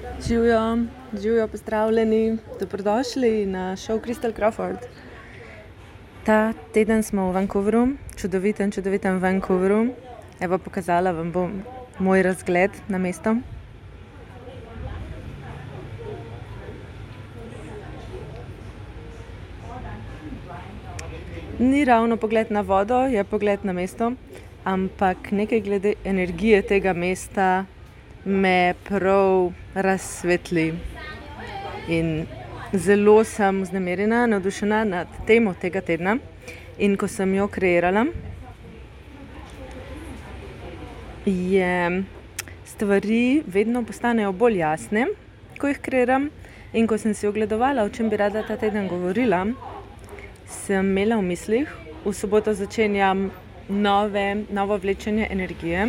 Živijo, živijo, pozdravljeni, dobrodošli na šov Crystal Crawford. Ta teden smo v Vancouveru, čudovitem, čudovitem Vancouveru. Evo, pokazala vam bom moj razgled na mesto. Ni ravno pogled na vodo, je pogled na mesto, ampak nekaj glede energije tega mesta me prav razsvetli. In zelo sem vznemirjena, navdušena nad temo tega tedna. In ko sem jo kreirala, je stvari vedno postanejo bolj jasne, ko jih kreiram. In ko sem si ogledovala, o čem bi rada ta teden govorila, sem imela v mislih, v soboto začenjam nove, novo vlečenje energije.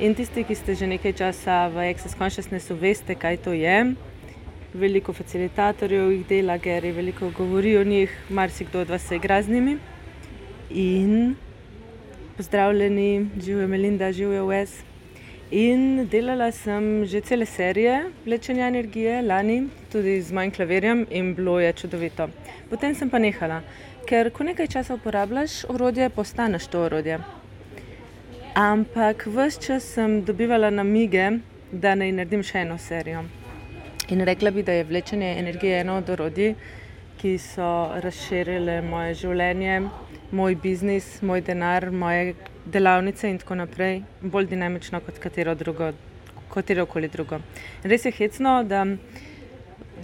In tisti, ki ste že nekaj časa v Access Consciousnessu, veste, kaj to je. Veliko facilitatorjev jih dela, je veliko govori o njih, marsikdo od vas se igra z njimi. In pozdravljeni, živijo Melinda, živijo Wes. In delala sem že cele serije vlečenja energije, lani tudi z mojim klavirjem in bilo je čudovito. Potem sem pa nehala, ker ko nekaj časa uporabljaš orodje, postaneš to orodje. Ampak vse čas sem dobivala namige, da naj naredim še eno serijo. In rekla bi, da je vlečenje energije eno od orodij, ki so razširile moje življenje, moj biznis, moj denar, moje delavnice in tako naprej, bolj dinamično kot katero drugo, katero koli drugo. Res je hecno, da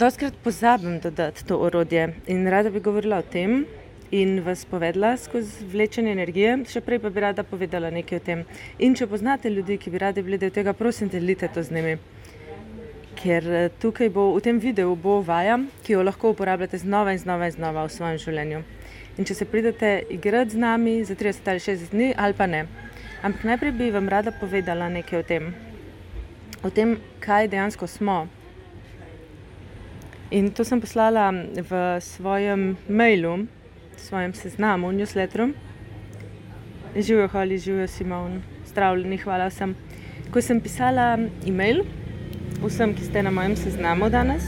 doskrat pozabim dodati to orodje in rada bi govorila o tem, in vas povedala skozi vlečenje energije, še prej pa bi rada povedala nekaj o tem. In če poznate ljudi, ki bi radi bili del tega, prosim, delite to z njimi. Ker eh, tukaj bo v tem videu bo vaja, ki jo lahko uporabljate znova in znova in znova v svojem življenju. In če se pridete igrati z nami za 30 ali 60 dni, ali pa ne. Ampak najprej bi vam rada povedala nekaj o tem, o tem, kaj dejansko smo. In to sem poslala v svojem mailu, svojem seznamu, newsletteru. Živijo, hvali, živijo Simon, zdravljeni, hvala vsem. Ko sem pisala e-mail vsem, ki ste na mojem seznamu danes,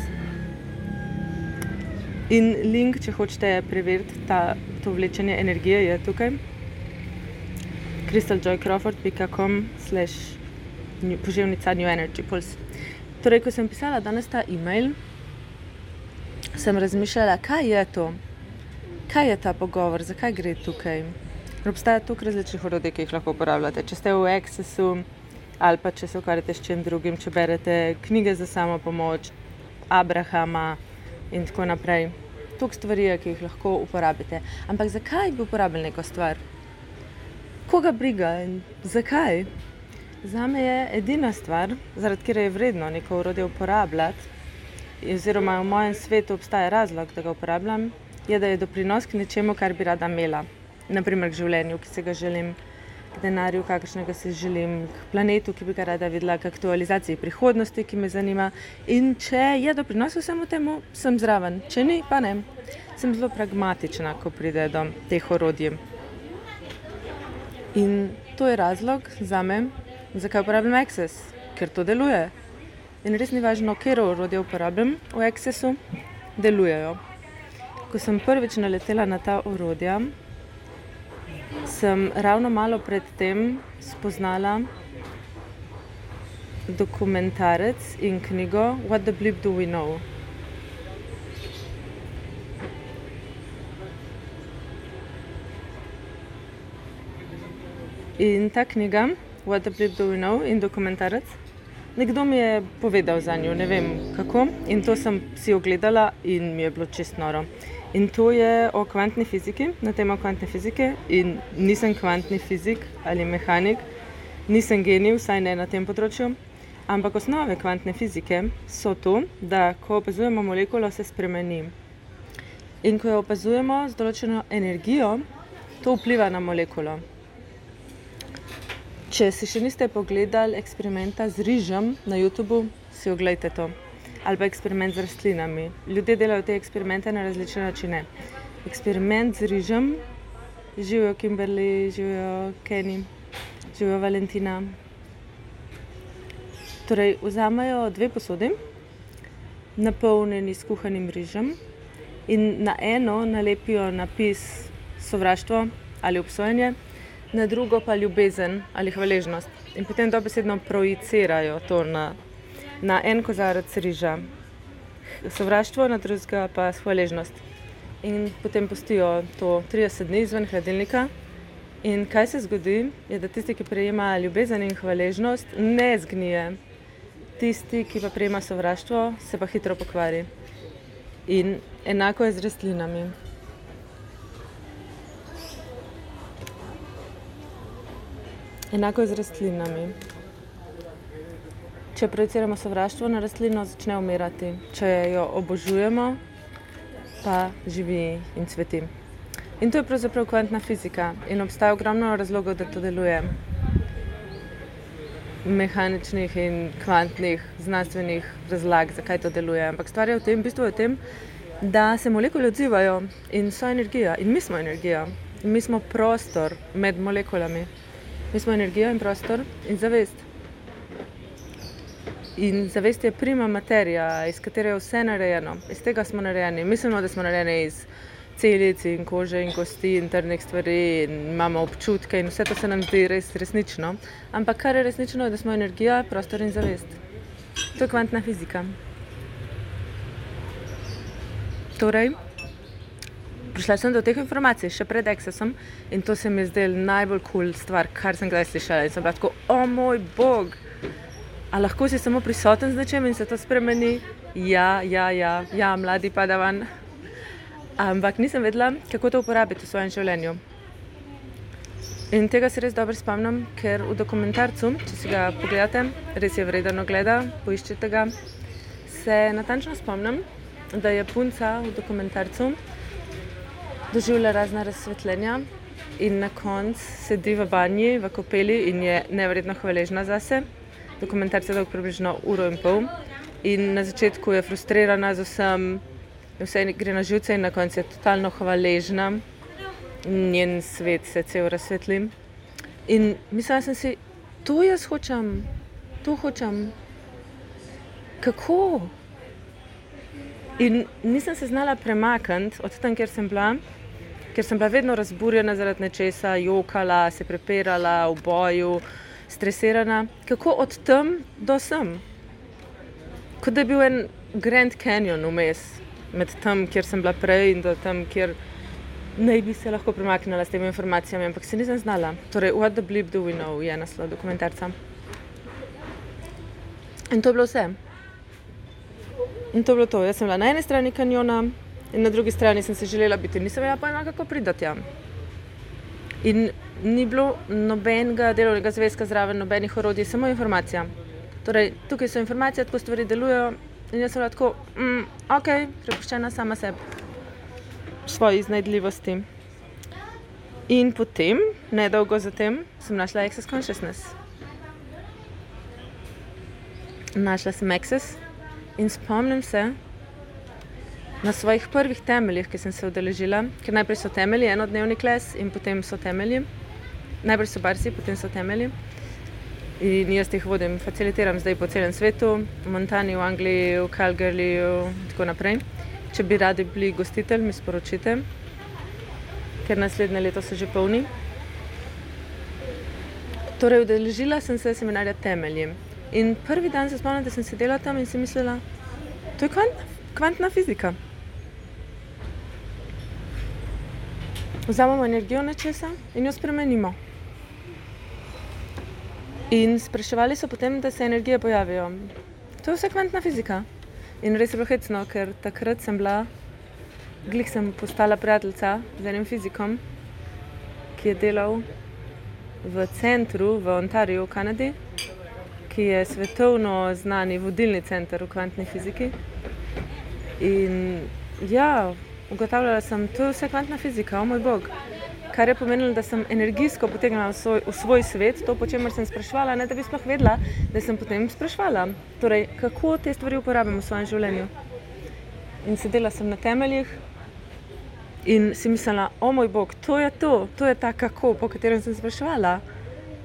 in link, če hočete preveriti ta, to vlečenje energije, je tukaj. crystaljoycrawford.com slash poživnica New Energy Pulse. Torej, ko sem pisala danes ta e-mail, sem razmišljala, kaj je to, kaj je ta pogovor, zakaj gre tukaj. Obstaja toliko različnih orodij, ki jih lahko uporabljate. Če ste v Accessu ali pa če se ukvarjate s čim drugim, če berete knjige za samo pomoč, Abrahama in tako naprej. Tukaj stvari je, ki jih lahko uporabite. Ampak zakaj bi uporabili neko stvar? Koga briga in zakaj? Za me je edina stvar, zaradi katero je vredno neko urodje uporabljati, oziroma v mojem svetu obstaja razlog, da ga uporabljam, je, da je doprinos k nečemu, kar bi rada imela. Naprimer, k življenju, ki se ga želim, k denarju, kakršnega se želim, k planetu, ki bi ga rada videla, k aktualizaciji prihodnosti, ki me zanima. In če je doprinos vsemu temu, sem zraven, če ni, pa ne. Sem zelo pragmatična, ko pride do teh orodij. In to je razlog za me, zakaj uporabljam Access, ker to deluje. In res ni važno, kje orodje uporabljam v Accessu, delujejo ko sem prvič naletela na ta orodja, sem ravno malo pred tem spoznala dokumentarec in knjigo What the Bleep Do We Know. In ta knjiga, What the Bleep Do We Know, in dokumentarec, nekdo mi je povedal za njo, ne vem kako, in to sem si ogledala, in mi je bilo čest noro. In to je o kvantni fiziki, na temo kvantne fizike. In nisem kvantni fizik ali mehanik, nisem genij, vsaj ne na tem področju. Ampak osnove kvantne fizike so to, da ko opazujemo molekulo, se spremeni. In ko jo opazujemo z določeno energijo, to vpliva na molekulo. Če si še niste pogledali eksperimenta z rižem na YouTubu, si oglejte to ali pa eksperiment z rastlinami. Ljudje delajo te eksperimente na različne načine. Eksperiment z rižem, živijo Kimberly, živijo Kenny, živijo Valentina. Torej, vzamejo dve posodi napolnjeni s kuhanim rižem in na eno nalepijo napis sovraštvo ali obsojenje, na drugo pa ljubezen ali hvaležnost. In potem dobesedno projicirajo to na, na en kozarec riža. Sovraštvo, na drugega pa hvaležnost. In potem pustijo to 30 dni izven hladilnika. In kaj se zgodi, je, da tisti, ki prejema ljubezen in hvaležnost, ne zgnije. Tisti, ki pa prejema sovraštvo, se pa hitro pokvari. In enako je z rastlinami. Enako je z rastlinami. Če projiciramo sovraštvo na rastlino, začne umirati. Če jo obožujemo, pa živi in cveti. In to je pravzaprav kvantna fizika in obstaja ogromno razlogov, da to deluje. Mehaničnih in kvantnih znanstvenih razlag, zakaj to deluje. Ampak stvar je v tem, v bistvu je v tem, da se molekule odzivajo in so energija. In mi smo energija. In mi smo prostor med molekulami. Mi smo energija in prostor in zavest. In zavest je prima materija, iz katere je vse narejeno, iz tega smo narejeni. Mislimo, da smo narejeni iz celic in kože in kosti in trdnih stvari in imamo občutke in vse to se nam zdi res resnično. Ampak kar je resnično, je, da smo energija, prostor in zavest. To je kvantna fizika. Torej, prišla sem do teh informacij še pred Excesom in to se mi je zdelo najbolj kul cool stvar, kar sem kdaj slišala. In sem bila tako, o moj bog, a lahko si samo prisoten z nečem in se to spremeni? Ja, ja, ja, ja, mladi padavan. Ampak nisem vedela, kako to uporabiti v svojem življenju. In tega se res dobro spomnim, ker v dokumentarcu, če si ga pogledate, res je vredno gledati, poiščite ga. Se natančno spomnim, da je punca v dokumentarcu doživlja razna razsvetljenja in na koncu sedi v banji, v kopeli in je nevredno hvaležna za Dokumentarc je dolg približno uro in pol in na začetku je frustrirana z vsem, vse gre na živce in na koncu je totalno hvaležna. Njen svet se cel razsvetli. In mislila sem si, to jaz hočem, to hočem. Kako? In nisem se znala premakniti od tam, kjer sem bila, ker sem bila vedno razburjena zaradi nečesa, jokala, se prepirala v boju, stresirana. Kako od tam do sem? Kot da je bil en Grand Canyon vmes, med tam, kjer sem bila prej in do tam, kjer naj bi se lahko premaknila s temi informacijami, ampak se nisem znala. Torej, What the Bleep Do We Know je naslov dokumentarca. In to je bilo vse. In to je bilo to. Jaz sem bila na eni strani kanjona, in na drugi strani sem se želela biti, nisem imela pojma, kako pridati tam. In ni bilo nobenega delovnega zvezka zraven, nobenih orodij, samo informacija. Torej, tukaj so informacije, kako stvari delujejo, in jaz sem lahko, mm, ok, prepuščena sama sebi, svoji iznajdljivosti. In potem, nedolgo zatem, sem našla Access Consciousness. Našla sem Access in spomnim se, na svojih prvih temeljih, ki sem se udeležila, ker najprej so temelji, enodnevni kles in potem so temelji. Najprej so barsi, potem so temelji. In jaz jih vodim, facilitiram zdaj po celem svetu, v Montani, v Angliji, v Calgaryju in tako naprej. Če bi radi bili gostitelj, mi sporočite, ker naslednje leto so že polni. Torej, udeležila sem se seminarja temelji. In prvi dan se spomnim, da sem sedela tam in si mislila, to je kvantna, kvantna fizika. vzamemo energijo nečesa in jo spremenimo. In spraševali so potem, da se energije pojavijo. To je vse kvantna fizika. In res je bilo hecno, ker takrat sem bila, glih sem postala prijateljica z enim fizikom, ki je delal v centru v Ontariju v Kanadi, ki je svetovno znani vodilni center v kvantni fiziki. In ja, ugotavljala sem, da je vse kvantna fizika, o moj bog. Kar je pomenilo, da sem energijsko potegnila v svoj, v svoj svet, to, po čemer sem sprašvala, ne da bi sploh vedela, da sem potem sprašvala, torej, kako te stvari uporabljam v svojem življenju. In sedela sem na temeljih in si mislila, o moj bog, to je to, to je ta kako, po katerem sem sprašvala.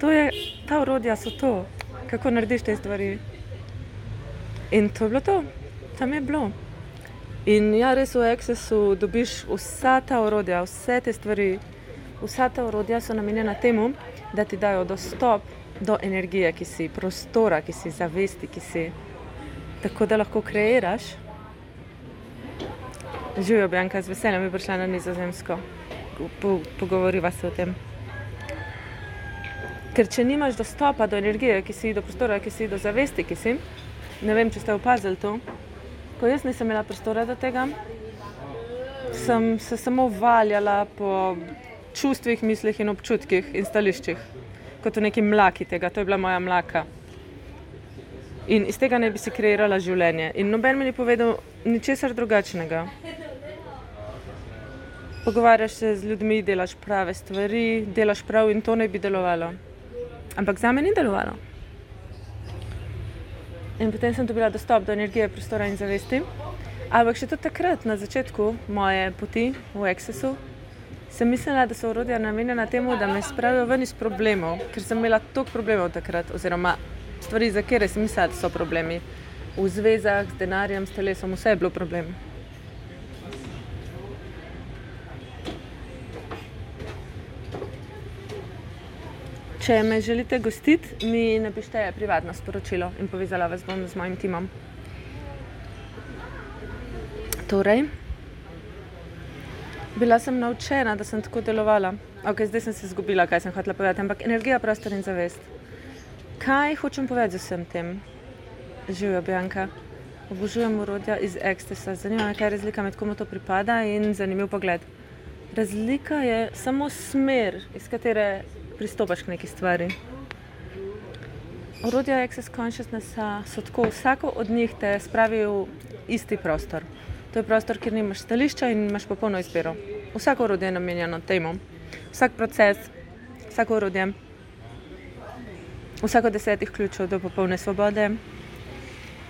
To je, ta urodja so to, kako narediš te stvari. In to je bilo to. tam je bilo. In ja, res v Accessu dobiš vsa ta orodja, vse te stvari, vsa ta orodja so namenjena temu, da ti dajo dostop do energije, ki si prostora, ki si zavesti, ki si tako da lahko kreiraš. Živijo, Bjanka, z veseljem bi prišla na nizozemsko, po, pogovoriva se o tem. Ker če nimaš dostopa do energije, ki si do prostora, ki si do zavesti, ki si, ne vem, če ste opazili to, ko jaz nisem imela prostora do tega, sem se samo valjala po čustvih, mislih in občutkih in stališčih, kot v neki mlaki tega, to je bila moja mlaka. In iz tega ne bi si kreirala življenje. In noben mi ni povedal ničesar drugačnega. Pogovarjaš se z ljudmi, delaš prave stvari, delaš prav in to ne bi delovalo. Ampak za me ni delovalo. In potem sem dobila dostop do energije, prostora in zavesti. Ampak še tudi takrat, na začetku moje poti v Excesu, sem mislila, da so urodja namenjena temu, da me spravijo ven iz problemov, ker sem imela toliko problemov takrat, oziroma stvari, za katere sem mislila, da so problemi. V zvezah, z denarjem, s telesom, vse je bilo problem. Če me želite gostiti, mi napišite privatno sporočilo in povezala vas bom z mojim timom. Torej, bila sem naučena, da sem tako delovala. Okay, zdaj sem se izgubila, kaj sem hotela povedati, ampak energija, prostor in zavest. Kaj hočem povedati z vsem tem? Živijo, Bjanka. Obožujem urodja iz ekstasa. Zanima me, kaj je razlika med komu to pripada in zanimiv pogled. Razlika je samo smer, iz katere pristopaš k neki stvari. Urodja Access Consciousnessa so tako, vsako od njih te spravi v isti prostor. To je prostor, kjer nimaš stališča in imaš popolno izbiro. Vsako urodje je namenjeno temu. Vsak proces, vsako urodje vsako desetih ključev do popolne svobode.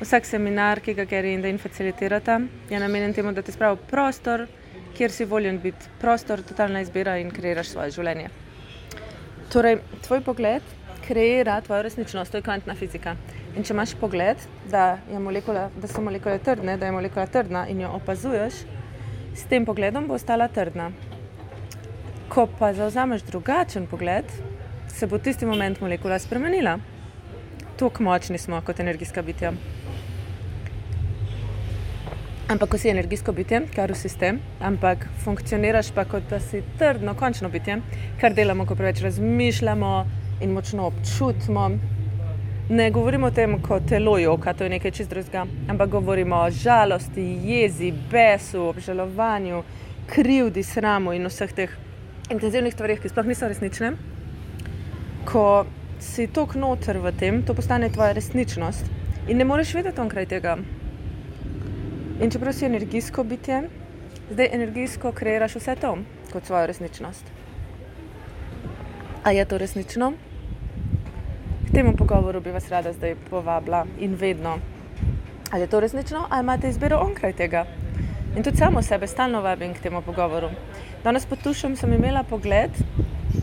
Vsak seminar, ki ga Gary in Dane facilitirata, je namenjen temu, da ti spravi prostor, kjer si voljen biti, prostor, totalna izbira in kreiraš svoje življenje. Torej, tvoj pogled kreira tvojo resničnost, to je kvantna fizika. In če imaš pogled, da, molekula, da so molekule trdne, da je molekula trdna in jo opazuješ, s tem pogledom bo ostala trdna. Ko pa zauzameš drugačen pogled, se bo tisti moment molekula spremenila. Tako močni smo kot energijska bitja. Ampak, ko si energijsko bitje, kar vsi ste, ampak funkcioniraš pa kot da si trdno, končno bitje, kar delamo, ko preveč razmišljamo in močno občutimo. Ne govorimo o tem, kot telo joka, to je nekaj čist drugega, ampak govorimo o žalosti, jezi, besu, obžalovanju, krivdi, sramu in vseh teh intenzivnih stvarih, ki sploh niso resnične ko si tok noter v tem, to postane tvoja resničnost in ne moreš vedeti onkraj tega. In čeprav si energijsko bitje, zdaj energijsko kreiraš vse to kot svojo resničnost. A je to resnično? K temu pogovoru bi vas rada zdaj povabila in vedno. Ali je to resnično, ali imate izbiro onkraj tega? In tudi samo sebe stalno vabim k temu pogovoru. Danes pod tušem sem imela pogled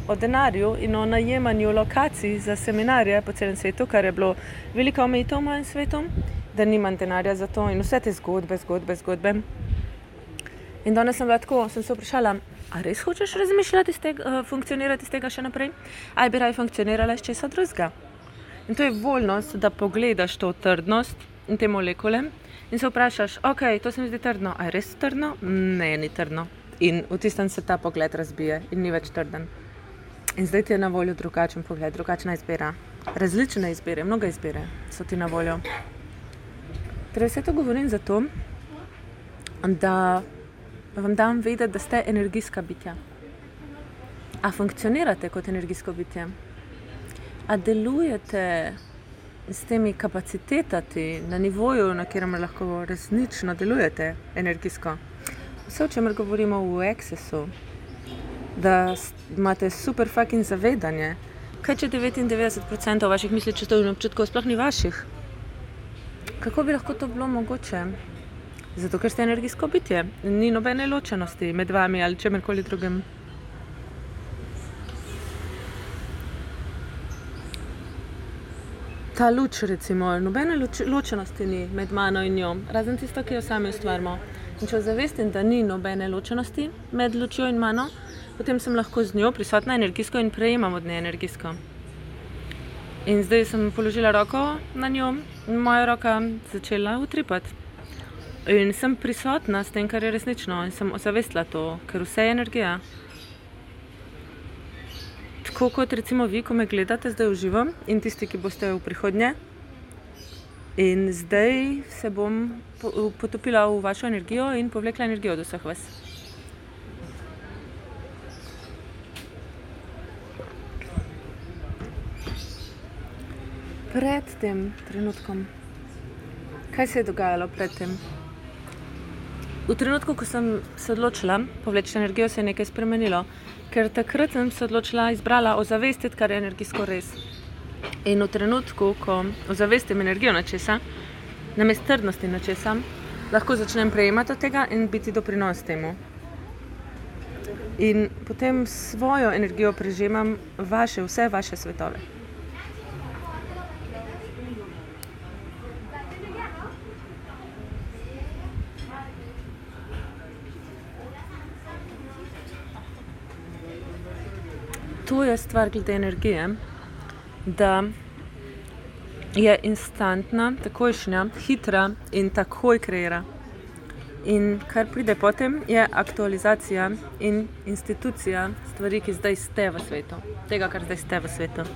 o denarju in o najemanju lokacij za seminarje po celem svetu, kar je bilo veliko omejitev v mojem svetu, da nimam denarja za to in vse te zgodbe, zgodbe, zgodbe. In danes sem lahko, sem se vprašala, ali res hočeš razmišljati iz tega, uh, funkcionirati iz tega še naprej, ali bi raje funkcionirala iz česa drugega. In to je voljnost, da pogledaš to trdnost in te molekule in se vprašaš, ok, to se mi zdi trdno, ali je res trdno? Ne, ni trdno. In v tistem se ta pogled razbije in ni več trden. In zdaj ti je na voljo drugačen pogled, drugačna izbira. Različne izbire, mnogo izbire so ti na voljo. Torej, vse to govorim zato, da vam dam vedeti, da ste energijska bitja. A funkcionirate kot energijsko bitje? A delujete s temi kapacitetami na nivoju, na katerem lahko resnično delujete energijsko? Vse, o čemer govorimo v Excesu, da imate super fucking zavedanje. Kaj če 99% vaših misli, če to in občutkov sploh ni vaših? Kako bi lahko to bilo mogoče? Zato, ker ste energijsko bitje, ni nobene ločenosti med vami ali čemerkoli drugim. ta luč, recimo, nobene luč, ločenosti ni med mano in njo, razen tisto, ki jo sami ustvarjamo. In če zavestim, da ni nobene ločenosti med lučjo in mano, potem sem lahko z njo prisotna energijsko in prejemam od nje energijsko. In zdaj sem položila roko na njo in moja roka začela utripati. In sem prisotna s tem, kar je resnično, in sem ozavestila to, ker vse je energija. Tako kot recimo vi, ko me gledate zdaj v živo in tisti, ki boste v prihodnje. In zdaj se bom potopila v vašo energijo in povlekla energijo od vseh vas. Pred tem trenutkom, kaj se je dogajalo pred tem? V trenutku, ko sem se odločila povleči energijo, se je nekaj spremenilo ker takrat sem se odločila, izbrala ozavestiti, kar je energijsko res. In v trenutku, ko ozavestim energijo nečesa, namesto trdnosti nečesa, lahko začnem prejemati od tega in biti doprinos temu. In potem svojo energijo prežemam vaše, vse vaše svetove. Tu je stvar glede energije, da je instantna, takojšnja, hitra in takoj kreira. In kar pride potem, je aktualizacija in institucija stvari, ki zdaj ste v svetu, tega, kar zdaj ste v svetu.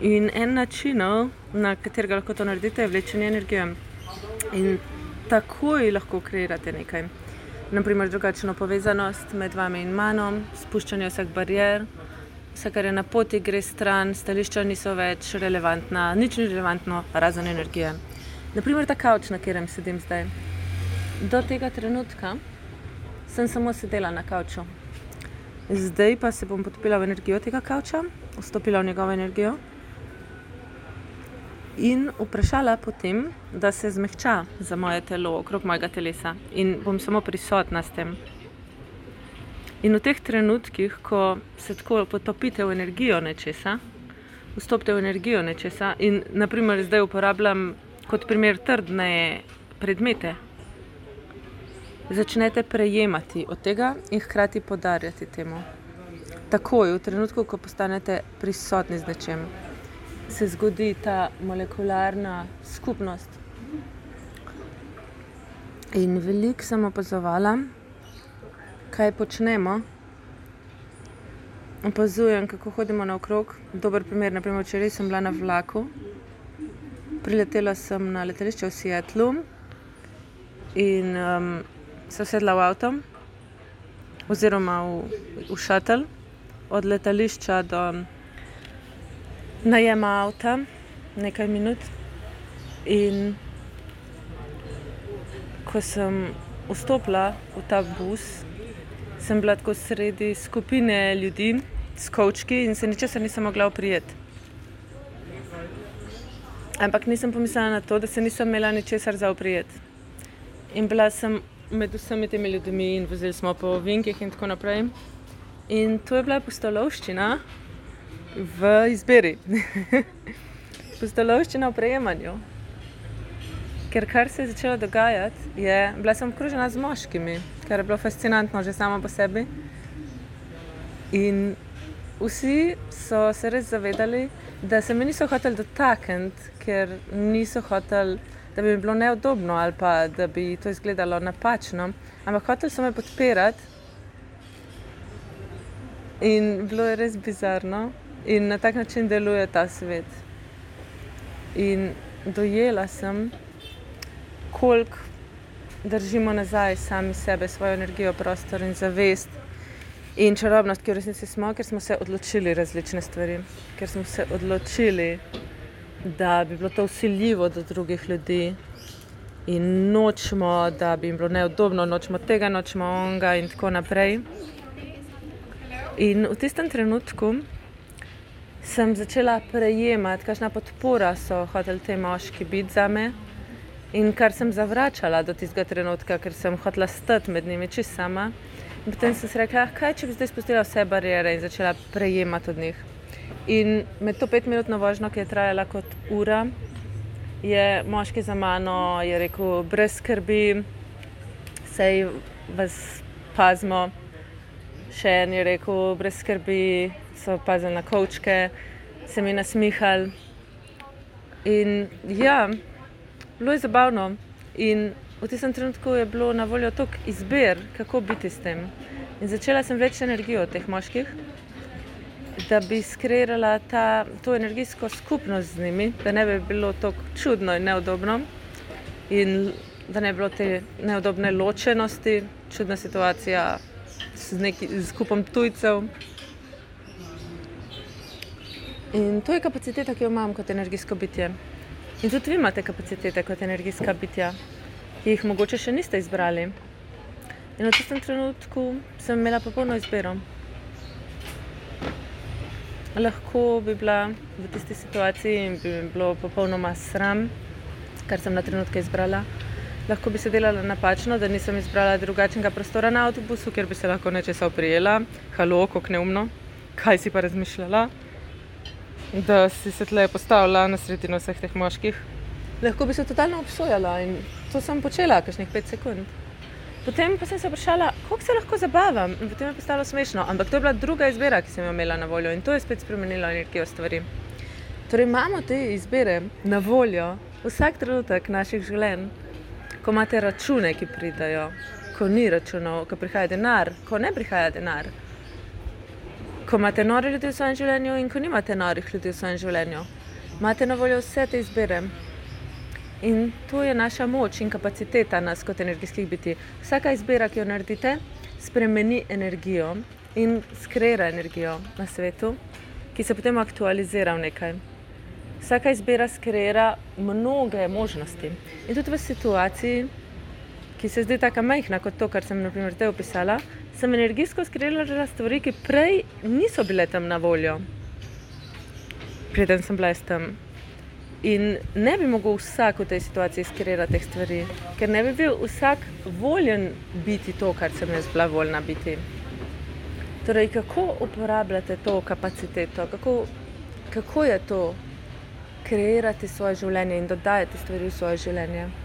In en način, na katerega lahko to naredite, je vlečenje energije. In takoj lahko kreirate nekaj naprimer drugačno povezanost med vami in mano, spuščanje vseh barijer, vse, kar je na poti, gre stran, stališča niso več relevantna, nič ni relevantno, razen energije. Naprimer ta kavč, na katerem sedim zdaj. Do tega trenutka sem samo sedela na kavču. Zdaj pa se bom potopila v energijo tega kavča, vstopila v njegovo energijo in vprašala potem, da se zmehča za moje telo, okrog mojega telesa in bom samo prisotna s tem. In v teh trenutkih, ko se tako potopite v energijo nečesa, vstopite v energijo nečesa in naprimer zdaj uporabljam kot primer trdne predmete, začnete prejemati od tega in hkrati podarjati temu. Takoj, v trenutku, ko postanete prisotni z nečem se zgodi ta molekularna skupnost. In veliko sem opazovala, kaj počnemo. Opazujem, kako hodimo naokrog. Dober primer, naprimer, včeraj sem bila na vlaku, priletela sem na letališče v Seattlu in um, se sedla v avto, oziroma v, v šatel, od letališča do najema avta nekaj minut. In ko sem vstopila v ta bus, sem bila tako sredi skupine ljudi s kočki in se ničesar nisem mogla oprijeti. Ampak nisem pomislila na to, da se nisem imela ničesar za oprijeti. In bila sem med vsemi temi ljudmi in vozili smo po vinkih in tako naprej. In to je bila postolovščina, v izbiri, postolovščina v prejemanju. Ker kar se je začelo dogajati, je, bila sem obkrožena z moškimi, kar je bilo fascinantno že samo po sebi. In vsi so se res zavedali, da se mi niso hoteli dotakniti, ker niso hoteli, da bi mi bilo neudobno ali pa da bi to izgledalo napačno, ampak hoteli so me podpirati. In bilo je res bizarno, In na tak način deluje ta svet. In dojela sem, koliko držimo nazaj sami sebe, svojo energijo, prostor in zavest. In čarobnost, ki v resnici smo, ker smo se odločili različne stvari, ker smo se odločili, da bi bilo to usiljivo do drugih ljudi in nočemo, da bi jim bilo neudobno, nočemo tega, nočemo onga in tako naprej. In v tistem trenutku sem začela prejemati, kakšna podpora so hoteli te moški biti za me. In kar sem zavračala do tistega trenutka, ker sem hotela stati med njimi čist sama. In potem sem si rekla, ah, kaj če bi zdaj spustila vse barijere in začela prejemati od njih. In med to petminutno vožnjo, ki je trajala kot ura, je moški za mano rekel: brez skrbi, sej vas pazimo. Še en je rekel: brez skrbi, so pazili na kočke, se mi nasmihali. In ja, bilo je zabavno. In v tistem trenutku je bilo na voljo toliko izbir, kako biti s tem. In začela sem več energijo od teh moških, da bi skreirala ta, to energijsko skupnost z njimi, da ne bi bilo tako čudno in neudobno, in da ne bi bilo te neudobne ločenosti, čudna situacija z nekim skupom tujcev. In to je kapaciteta, ki jo imam kot energijsko bitje. In tudi vi imate kapacitete kot energijska bitja, ki jih mogoče še niste izbrali. In v tistem trenutku sem imela popolno izbiro. Lahko bi bila v tisti situaciji in bi mi bilo popolnoma sram, kar sem na trenutke izbrala. Lahko bi se delala napačno, da nisem izbrala drugačnega prostora na avtobusu, ker bi se lahko nečesa oprijela. Halo, kako neumno. Kaj si pa razmišljala? Da si se tle postavila na sredino vseh teh moških. Lahko bi se totalno obsojala in to sem počela, kakšnih pet sekund. Potem pa sem se vprašala, kako se lahko zabavam, in potem je postalo smešno. Ampak to je bila druga izbira, ki sem jo imela na voljo in to je spet spremenilo energijo stvari. Torej, imamo te izbire na voljo vsak trenutek naših življenj, ko imate račune, ki pridajo, ko ni računov, ko prihaja denar, ko ne prihaja denar ko imate nore ljudi v svojem življenju in ko nimate norih ljudi v svojem življenju. Imate na voljo vse te izbire. In to je naša moč in kapaciteta nas kot energijskih biti. Vsaka izbira, ki jo naredite, spremeni energijo in skreira energijo na svetu, ki se potem aktualizira v nekaj. Vsaka izbira skreira mnoge možnosti. In tudi v situaciji, ki se zdi tako majhna kot to, kar sem naprimer te opisala, sem energijsko skreirala stvari, ki prej niso bile tam na voljo, preden sem bila tam. In ne bi mogel vsak v tej situaciji skreirati teh stvari, ker ne bi bil vsak voljen biti to, kar sem jaz bila voljna biti. Torej, kako uporabljate to kapaciteto, kako, kako je to kreirati svoje življenje in dodajati stvari v svoje življenje?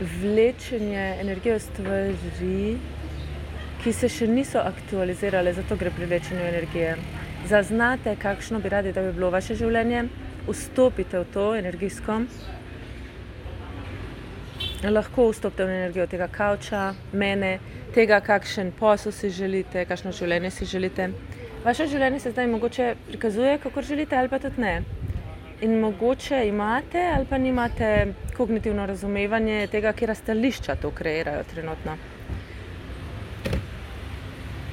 Vlečenje energije v stvari, ki se še niso aktualizirale, zato gre pri vlečenju energije. Zaznate, kakšno bi radi, da bi bilo vaše življenje, vstopite v to energijsko. Lahko vstopite v energijo tega kavča, mene, tega, kakšen posel si želite, kakšno življenje si želite. Vaše življenje se zdaj mogoče prikazuje, kako želite, ali pa tudi ne. In mogoče imate ali pa nimate kognitivno razumevanje tega, kje stališča to kreirajo trenutno.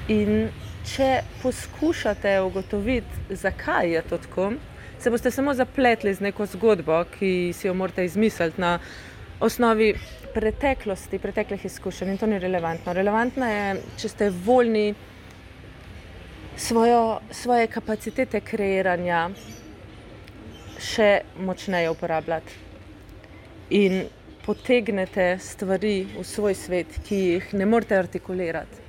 In če poskušate ugotoviti, zakaj je to tako, se boste samo zapletli z neko zgodbo, ki si jo morate izmisliti na osnovi preteklosti, preteklih izkušenj. In to ni relevantno. Relevantno je, če ste voljni svojo, svoje kapacitete kreiranja še močneje uporabljati. In potegnete stvari v svoj svet, ki jih ne morete artikulirati.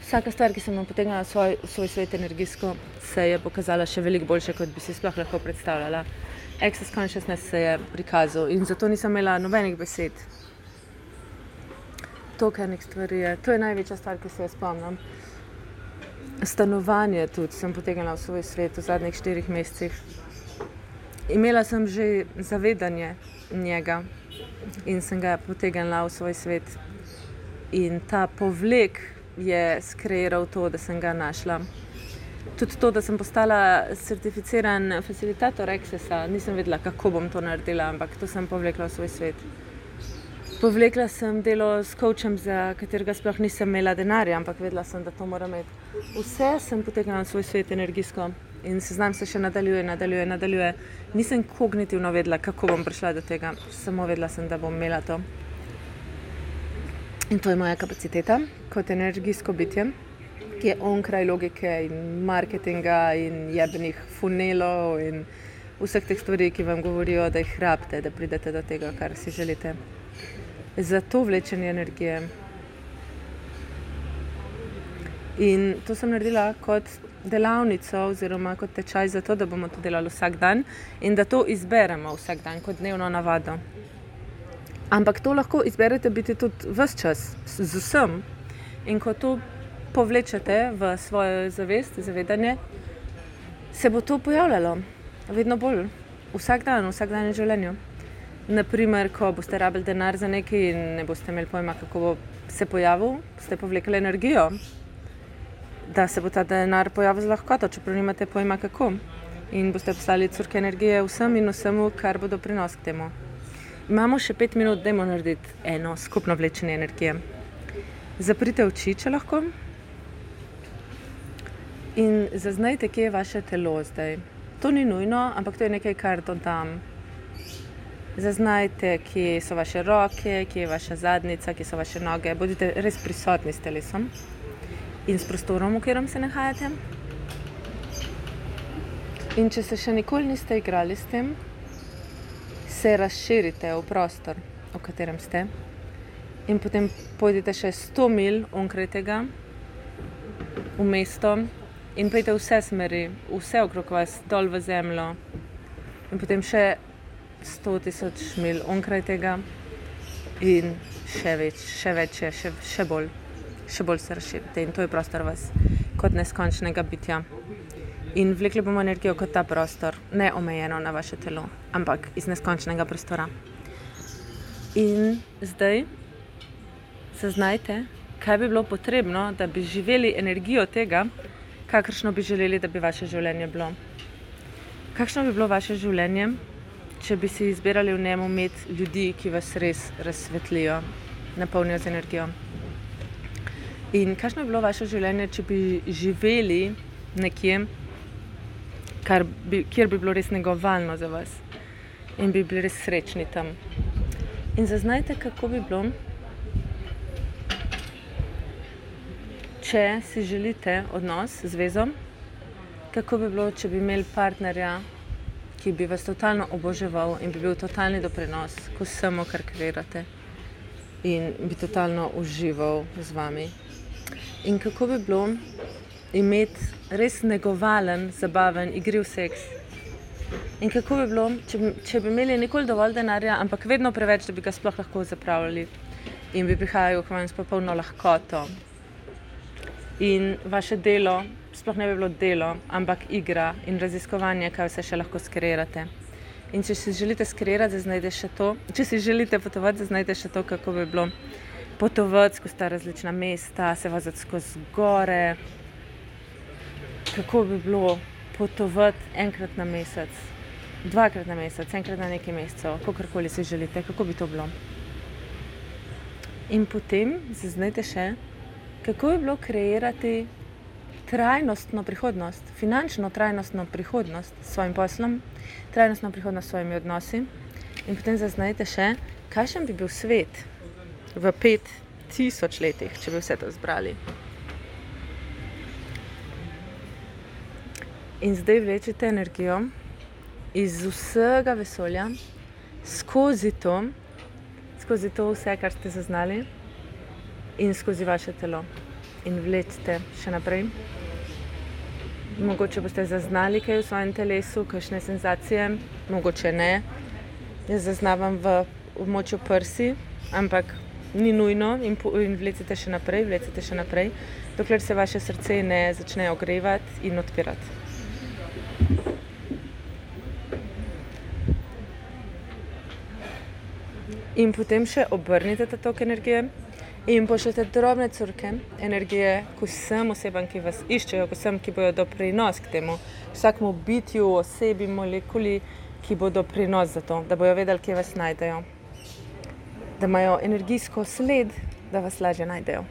Vsaka stvar, ki sem jo potegnila v svoj, v svoj svet energijsko, se je pokazala še veliko boljše, kot bi si sploh lahko predstavljala. Access consciousness se je prikazal in zato nisem imela nobenih besed. To, kar nek stvari je, to je največja stvar, ki se jo spomnim. Stanovanje tudi sem potegnila v svoj svet v zadnjih štirih mesecih imela sem že zavedanje njega in sem ga potegnila v svoj svet. In ta povlek je skreiral to, da sem ga našla. Tudi to, da sem postala certificiran facilitator Accessa, nisem vedela, kako bom to naredila, ampak to sem povlekla v svoj svet. Povlekla sem delo s coachem, za katerega sploh nisem imela denarja, ampak vedela sem, da to moram imeti. Vse sem potegnila v svoj svet energijsko in seznam se še nadaljuje, nadaljuje, nadaljuje. Nisem kognitivno vedela, kako bom prišla do tega, samo vedela sem, da bom imela to. In to je moja kapaciteta kot energijsko bitje, ki je onkraj logike in marketinga in jebnih funelov in vseh teh stvari, ki vam govorijo, da jih rabite, da pridete do tega, kar si želite. Zato vlečenje energije. In to sem naredila kot delavnico oziroma kot tečaj za to, da bomo to delali vsak dan in da to izberemo vsak dan kot dnevno navado. Ampak to lahko izberete biti tudi vse čas, z vsem. In ko to povlečete v svojo zavest, zavedanje, se bo to pojavljalo vedno bolj, vsak dan, vsak dan v življenju. Naprimer, ko boste rabili denar za nekaj in ne boste imeli pojma, kako bo se pojavil, boste povlekli energijo, da se bo ta denar pojavil z lahkoto, čeprav nimate pojma kako. In boste poslali crke energije vsem in vsemu, kar bo doprinos k temu. Imamo še pet minut, da moramo narediti eno skupno vlečenje energije. Zaprite oči, če lahko. In zaznajte, kje je vaše telo zdaj. To ni nujno, ampak to je nekaj, kar dodam. Zaznajte, kje so vaše roke, kje je vaša zadnica, kje so vaše noge. Bodite res prisotni s telesom in s prostorom, v katerem se nahajate. In če se še nikoli niste igrali s tem, se razširite v prostor, v katerem ste. In potem pojdite še 100 mil onkraj tega, v mesto, in pojdite vse smeri, vse okrog vas, dol v zemljo. In potem še 100 tisoč mil onkraj tega in še več, še več, še, še bolj, še bolj se razširite in to je prostor vas kot neskončnega bitja. In vlekli bomo energijo kot ta prostor, ne omejeno na vaše telo, ampak iz neskončnega prostora. In zdaj zaznajte, kaj bi bilo potrebno, da bi živeli energijo tega, kakršno bi želeli, da bi vaše življenje bilo. Kakšno bi bilo vaše življenje, če bi si izbirali v njemu imeti ljudi, ki vas res razsvetlijo, napolnijo z energijo. In kakšno bi bilo vaše življenje, če bi živeli nekje, bi, kjer bi bilo res negovalno za vas in bi bili res srečni tam. In zaznajte, kako bi bilo, če si želite odnos, zvezo, kako bi bilo, če bi imeli partnerja, ki bi vas totalno oboževal in bi bil totalni doprinos k vsemu, kar kreirate in bi totalno užival z vami. In kako bi bilo imeti res negovalen, zabaven, igriv seks. In kako bi bilo, če bi, če bi imeli nikoli dovolj denarja, ampak vedno preveč, da bi ga sploh lahko zapravljali in bi prihajal k vam s popolno lahkoto. In vaše delo sploh ne bi bilo delo, ampak igra in raziskovanje, kaj vse še lahko skreirate. In če si želite skreirati, zaznajte še to. Če si želite potovati, zaznajte še to, kako bi bilo potovati skozi ta različna mesta, se vazati skozi gore. Kako bi bilo potovati enkrat na mesec, dvakrat na mesec, enkrat na nekaj mesecev, kakorkoli si želite, kako bi to bilo. In potem zaznajte še, kako bi bilo kreirati trajnostno prihodnost, finančno trajnostno prihodnost s svojim poslom, trajnostno prihodnost s svojimi odnosi. In potem zaznajte še, kakšen bi bil svet v pet tisoč letih, če bi vse to zbrali. In zdaj vlečete energijo iz vsega vesolja skozi to, skozi to vse, kar ste zaznali, in skozi vaše telo. In vlečete še naprej. Mogoče boste zaznali kaj v svojem telesu, kakšne senzacije, mogoče ne. Jaz zaznavam v območju prsi, ampak ni nujno in, in vlecite še naprej, vlecite še naprej, dokler se vaše srce ne začne ogrevati in odpirati. In potem še obrnite ta tok energije in pošljete drobne crke energije k vsem osebam, ki vas iščejo, k vsem, ki bodo doprinos k temu, vsakmu bitju, osebi, molekuli, ki bodo doprinos za to, da bodo vedeli, kje vas najdejo. Da imajo energijsko sled, da vas lažje najdejo.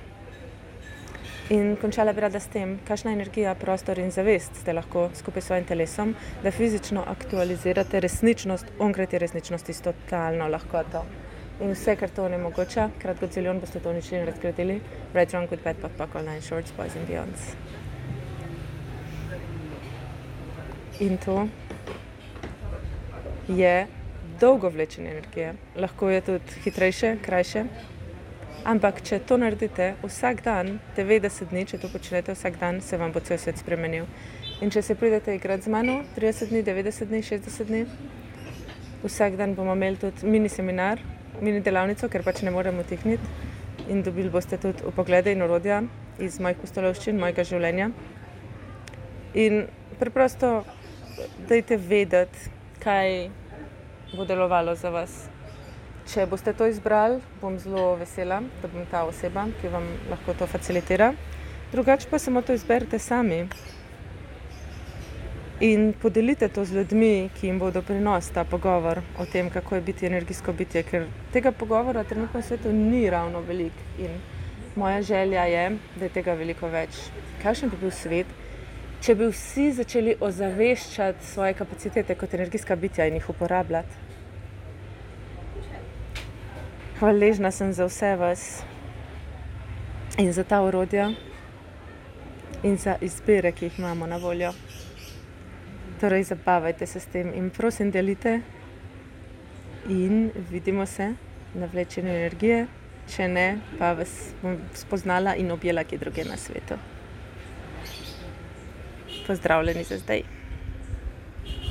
In končala bi rada s tem, kakšna energija, prostor in zavest ste lahko skupaj s svojim telesom, da fizično aktualizirate resničnost, onkraj te resničnosti s totalno lahkoto. In vse, kar to onemogoča, kratko celion boste to uničili in razkritili, right wrong with bad but buckle nine shorts, boys and beyonds. In to je dolgo vlečenje energije. Lahko je tudi hitrejše, krajše, Ampak, če to naredite vsak dan, 90 dni, če to počnete vsak dan, se vam bo cel svet spremenil. In če se pridete igrati z mano, 30 dni, 90 dni, 60 dni, vsak dan bomo imeli tudi mini seminar, mini delavnico, ker pač ne moremo tihniti. In dobili boste tudi upoglede in urodja iz mojih postolovščin, mojega življenja. In preprosto dajte vedeti, kaj bo delovalo za vas. Če boste to izbrali, bom zelo vesela, da bom ta oseba, ki vam lahko to facilitira. Drugače pa samo to izberite sami in podelite to z ljudmi, ki jim bodo prinos ta pogovor o tem, kako je biti energijsko bitje, ker tega pogovora trenutno v svetu ni ravno veliko in moja želja je, da je tega veliko več. Kakšen bi bil svet, če bi vsi začeli ozaveščati svoje kapacitete kot energijska bitja in jih uporabljati? Hvaležna sem za vse vas in za ta urodja in za izbire, ki jih imamo na voljo. Torej, zabavajte se s tem in prosim, delite in vidimo se na vlečenju energije. Če ne, pa vas bom spoznala in objela kje druge na svetu. Pozdravljeni za zdaj.